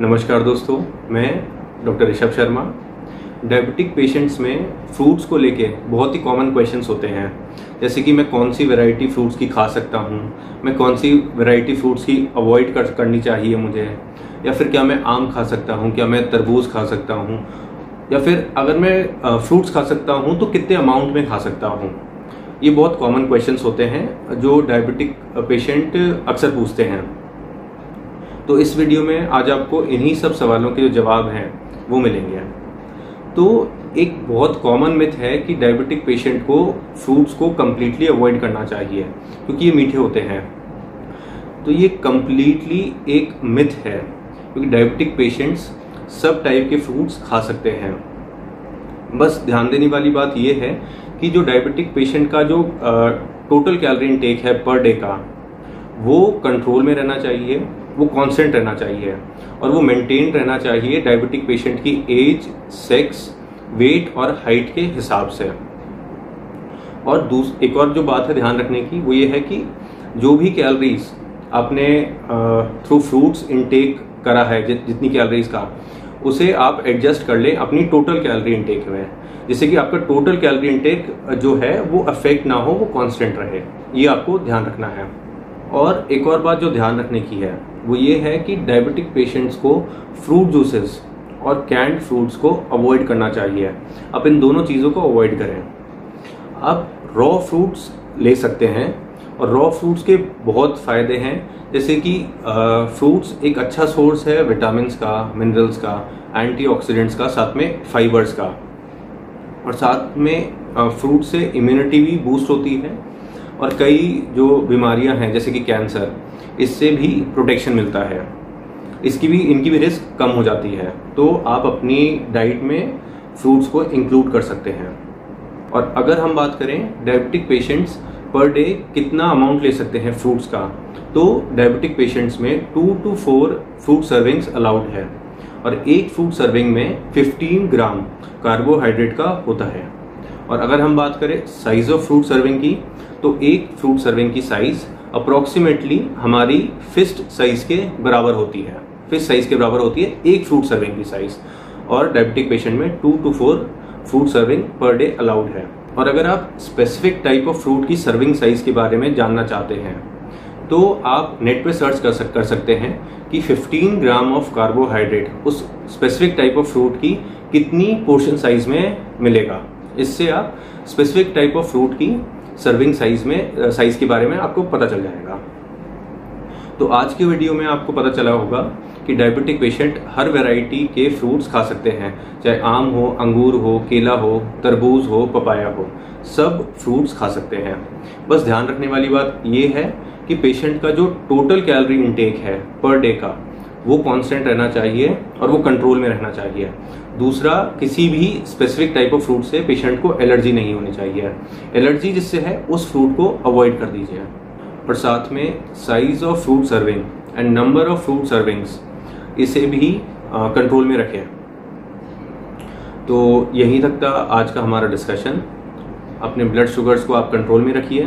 नमस्कार दोस्तों, मैं doctor Rishabh Sharma. Diabetic patients में फ्रूट्स को लेके बहुत ही कॉमन क्वेश्चंस होते हैं। जैसे कि मैं कौन सी वैरायटी फ्रूट्स की खा सकता हूँ? मैं कौन सी वैरायटी फ्रूट्स की अवॉइड कर, करनी चाहिए मुझे? या फिर क्या मैं आम खा सकता हूँ? क्या मैं तरबूज खा सकता हूँ? या फिर अगर मैं फ्रूट्स खा सकता हूँ तो कितने अमाउंट में खा सकता हूँ? ये बहुत कॉमन क्वेश्चंस होते हैं, जो डायबिटिक पेशेंट अक्सर पूछते हैं। तो इस वीडियो में आज आपको इन्हीं सब सवालों के जो जवाब हैं, वो मिलेंगे। तो एक बहुत कॉमन मिथ है कि डायबिटिक पेशेंट को फ्रूट्स को कम्प्लीटली अवॉइड करना चाहिए, क्योंकि ये मीठे होते हैं। तो ये कम्प्लीटली एक मिथ है, क्योंकि डायबिटिक पेशेंट्स सब टाइप के फ्रूट्स खा सकते हैं। बस ध्यान देने वाली बात यह है कि जो डायबिटिक पेशेंट का जो टोटल कैलोरी इनटेक है पर डे का, वो कंट्रोल में रहना चाहिए वो कांस्टेंट रहना चाहिए। और वो मेंटेन रहना चाहिए डायबिटिक पेशेंट की एज सेक्स वेट और हाइट के हिसाब से। और दूस, एक और जो बात है ध्यान रखने की, वो ये है कि जो भी कैलोरीज आपने थ्रू फ्रूट्स इनटेक करा है जितनी कैलोरीज का, उसे आप एडजस्ट कर लें अपनी टोटल कैलोरी इनटेक में। जिससे कि आपका टोटल कैलोरी इनटेक जो है, वो अफेक्ट ना हो, वो कांस्टेंट रहे। ये आपको ध्यान रखना है। और एक और बात जो ध्यान रखने की है, वो ये है कि डायबिटिक पेशेंट्स को फ्रूट जूसेस और कैंड फ्रूट्स को अवॉइड करना चाहिए। आप इन दोनों चीज़ों को अवॉइड करें। आप रॉ फ्रूट्स ले सकते हैं और रॉ फ्रूट्स के बहुत फ़ायदे हैं। जैसे कि फ्रूट्स एक अच्छा सोर्स है विटामिन का मिनरल्स का एंटीऑक्सीडेंट्स का, साथ में फाइबर्स का। और साथ में फ्रूट से इम्यूनिटी भी बूस्ट होती है। और कई जो बीमारियाँ हैं, जैसे कि कैंसर, इससे भी प्रोटेक्शन मिलता है। इसकी भी, इनकी भी रिस्क कम हो जाती है। तो आप अपनी डाइट में फ्रूट्स को इंक्लूड कर सकते हैं। और अगर हम बात करें डायबिटिक पेशेंट्स पर डे कितना अमाउंट ले सकते हैं फ्रूट्स का तो डायबिटिक पेशेंट्स में two to four fruit servings allowed है। और एक फ्रूट सर्विंग में 15 ग्राम कार्बोहाइड्रेट का होता है। और अगर हम बात करें साइज़ ऑफ़ फ्रूट सर्विंग की तो एक फ्रूट सर्विंग की साइज़ अप्रोक्सीमेटली हमारी फिस्ट साइज़ के बराबर होती है। फिस्ट साइज़ के बराबर होती है एक फ्रूट सर्विंग की साइज़ और डायबिटिक पेशेंट में two to four fruit serving per day allowed है। और अगर आप स्पेसिफिक टाइप ऑफ़ फ्रूट की सर्विंग साइज़ के बारे में जानना चाहते हैं तो आप नेट पे सर्च कर सक, कर सकते हैं कि 15 ग्राम ऑफ़ कार्बोहाइड्रेट उस स्पेसिफिक टाइप ऑफ़ फ्रूट की कितनी पोर्शन साइज़ में मिलेगा। इससे आप स्पेसिफिक टाइप ऑफ़ फ्रूट की सर्विंग साइज़ में साइज़ के बारे में आपको पता चल जाएगा। तो आज के वीडियो में आपको पता चला होगा कि डायबिटिक पेशेंट हर वैरायटी के फ्रूट्स खा सकते हैं, चाहे आम हो, अंगूर हो, केला हो, तरबूज हो पपाया हो, सब फ्रूट्स खा सकते हैं। बस ध्यान रखने वाली बात ये है कि पेशेंट का जो टोटल कैलोरी इनटेक है पर डे का, वो कांस्टेंट रहना चाहिए। और वो कंट्रोल में रहना चाहिए। दूसरा, किसी भी स्पेसिफिक टाइप ऑफ़ फ्रूट से पेशेंट को एलर्जी नहीं होनी चाहिए। एलर्जी जिससे है, उस फ्रूट को अवॉइड कर दीजिए। और साथ में size of fruit serving and number of fruit servings इसे भी कंट्रोल में रखें। तो यहीं तक था आज का हमारा डिस्कशन अपने ब्लड शुगर्स को आप कंट्रोल में रखिए।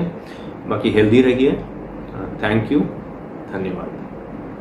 बाकी हेल्दी रहिए। थैंक यू धन्यवाद।